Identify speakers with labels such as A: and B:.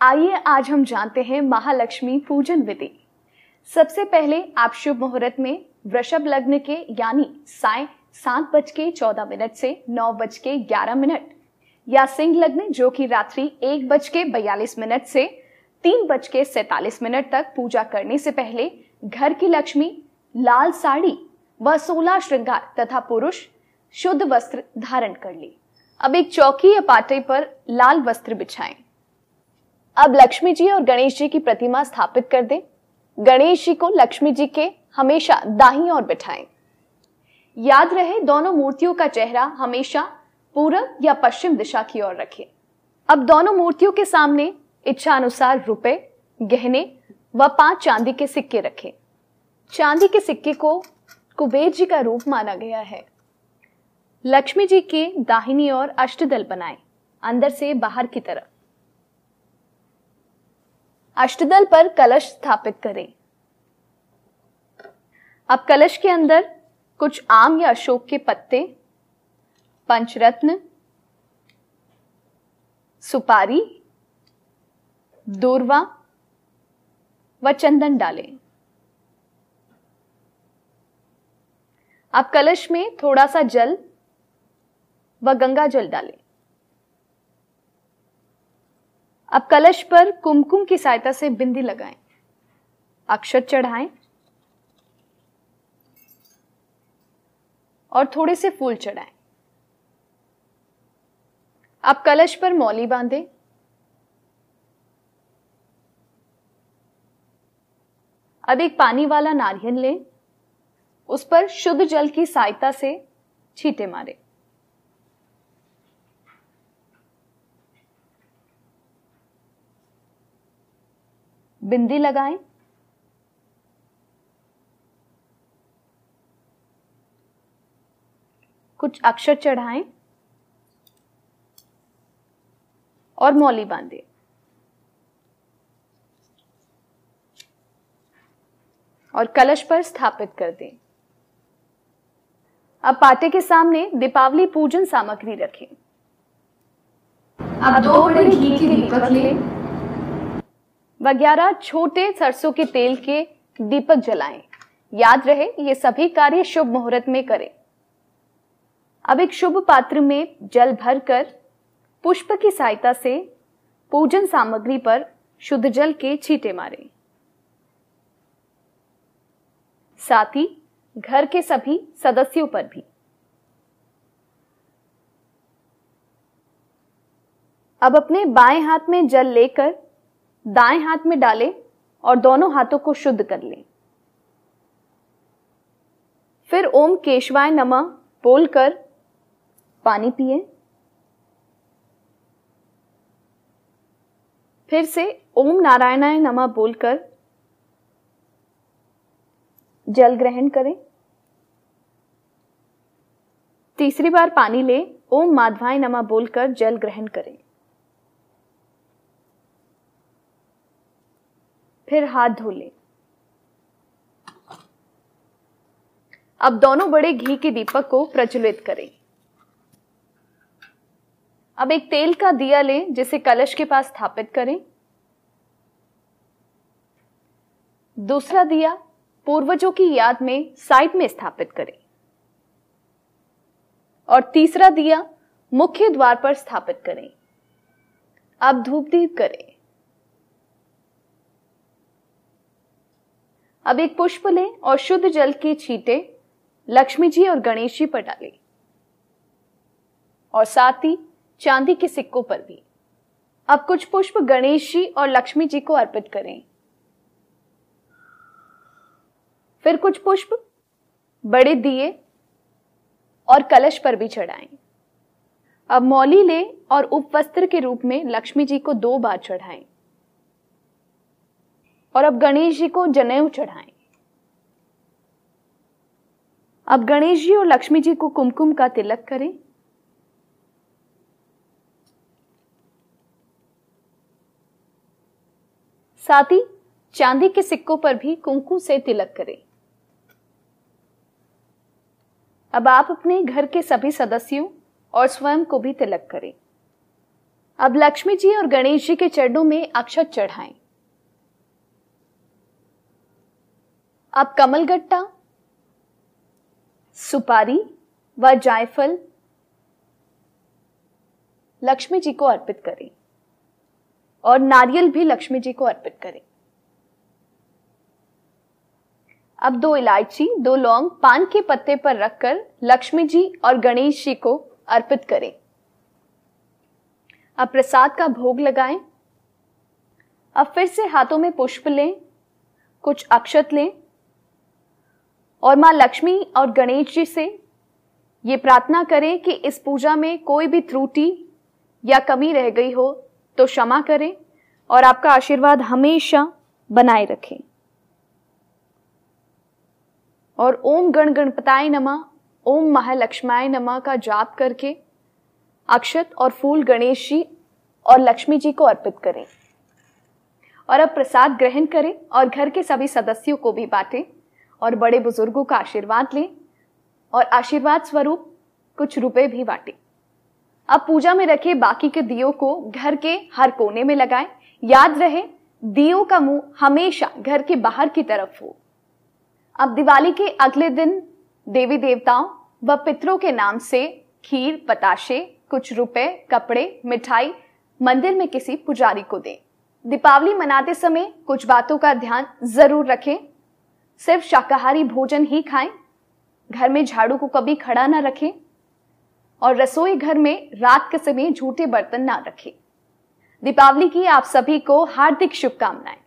A: आइए आज हम जानते हैं महालक्ष्मी पूजन विधि। सबसे पहले आप शुभ मुहूर्त में वृषभ लग्न के, यानी साय सात बज के चौदह मिनट से नौ बज के ग्यारह मिनट, या सिंह लग्न जो कि रात्रि एक बज के बयालीस मिनट से तीन बज के सैतालीस मिनट तक पूजा करने से पहले घर की लक्ष्मी, लाल साड़ी व सोलह श्रृंगार तथा पुरुष शुद्ध वस्त्र धारण कर ले। अब एक चौकी या पाटे पर लाल वस्त्र बिछाएँ। अब लक्ष्मी जी और गणेश जी की प्रतिमा स्थापित कर दें। गणेश जी को लक्ष्मी जी के हमेशा दाही और बिठाएँ। याद रहे, दोनों मूर्तियों का चेहरा हमेशा पूरब या पश्चिम दिशा की ओर रखें। अब दोनों मूर्तियों के सामने इच्छा अनुसार रुपए, गहने व पाँच चांदी के सिक्के रखें। चांदी के सिक्के को कुबेर जी का रूप माना गया है। लक्ष्मी जी के दाहिनी ओर अष्टदल बनाएँ, अंदर से बाहर की तरफ़। अष्टदल पर कलश स्थापित करें। अब कलश के अंदर कुछ आम या अशोक के पत्ते, पंचरत्न, सुपारी, दूरवा व चंदन डालें। आप कलश में थोड़ा सा जल व गंगा जल डालें। अब कलश पर कुमकुम की सहायता से बिंदी लगाएँ। अक्षर चढ़ाएँ। और थोड़े से फूल चढ़ाएँ। अब कलश पर मौली बांधें। अब एक पानी वाला नारियल लें। उस पर शुद्ध जल की सहायता से छींटे मारे। बिंदी लगाएँ। कुछ अक्षर चढ़ाएँ। और मौली बांधे। और कलश पर स्थापित कर दें। अब पाटे के सामने दीपावली पूजन सामग्री रखें। अब दो बड़े घी के दीपक लें। वगैरह छोटे सरसों के तेल के दीपक जलाएँ। याद रहे, ये सभी कार्य शुभ मुहूर्त में करें। अब एक शुभ पात्र में जल भरकर पुष्प की सहायता से पूजन सामग्री पर शुद्ध जल के छींटे मारें। साथ ही घर के सभी सदस्यों पर भी। अब अपने बाएँ हाथ में जल लेकर दाएँ हाथ में डालें और दोनों हाथों को शुद्ध कर लें। फिर ओम केशवाय नमः बोलकर पानी पिए। फिर से ओम नारायणाय नमः बोलकर जल ग्रहण करें। तीसरी बार पानी ले, ओम माधवाय नमा बोलकर जल ग्रहण करें। फिर हाथ धो लें अब दोनों बड़े घी के दीपक को प्रज्वलित करें। अब एक तेल का दिया लें, जिसे कलश के पास स्थापित करें। दूसरा दिया पूर्वजों की याद में साइड में स्थापित करें। और तीसरा दिया मुख्य द्वार पर स्थापित करें। अब धूप दीप करें। अब एक पुष्प लें और शुद्ध जल की छींटे, लक्ष्मी जी और गणेश जी पर डालें। और साथ ही चांदी के सिक्कों पर भी। अब कुछ पुष्प गणेश जी और लक्ष्मी जी को अर्पित करें। फिर कुछ पुष्प बड़े दिए और कलश पर भी चढ़ाएँ। अब मौली ले और उपवस्त्र के रूप में लक्ष्मी जी को दो बार चढ़ाएँ। और अब गणेश जी को जनेऊ चढ़ाएँ। अब गणेश जी और लक्ष्मी जी को कुमकुम का तिलक करें। साथ ही चांदी के सिक्कों पर भी कुंकू से तिलक करें। अब आप अपने घर के सभी सदस्यों और स्वयं को भी तिलक करें। अब लक्ष्मी जी और गणेश जी के चरणों में अक्षत चढ़ाएँ। अब कमलगट्टा सुपारी व जायफल लक्ष्मी जी को अर्पित करें और नारियल भी लक्ष्मी जी को अर्पित करें। अब दो इलायची, दो लौंग पान के पत्ते पर रखकर लक्ष्मी जी और गणेश जी को अर्पित करें। अब प्रसाद का भोग लगाएँ। अब फिर से हाथों में पुष्प लें, कुछ अक्षत लें और माँ लक्ष्मी और गणेश जी से ये प्रार्थना करें कि इस पूजा में कोई भी त्रुटि या कमी रह गई हो तो क्षमा करें और आपका आशीर्वाद हमेशा बनाए रखें। और ओम गण गणपताय नमा, ओम महालक्ष्माय नमा का जाप करके अक्षत और फूल गणेश जी और लक्ष्मी जी को अर्पित करें। और अब प्रसाद ग्रहण करें और घर के सभी सदस्यों को भी बांटें। और बड़े बुज़ुर्गों का आशीर्वाद लें और आशीर्वाद स्वरूप कुछ रुपए भी बांटें। अब पूजा में रखे बाकी के दियो को घर के हर कोने में लगाएँ। याद रहे, दियो का मुँह हमेशा घर के बाहर की तरफ़ हो। अब दिवाली के अगले दिन देवी देवताओं व पितरों के नाम से खीर, पताशे, कुछ रुपए, कपड़े, मिठाई मंदिर में किसी पुजारी को दें। दीपावली मनाते समय कुछ बातों का ध्यान ज़रूर रखें। सिर्फ़ शाकाहारी भोजन ही खाएँ, घर में झाड़ू को कभी खड़ा ना रखें, और रसोई घर में रात के समय झूठे बर्तन ना रखें। दीपावली की आप सभी को हार्दिक शुभकामनाएँ।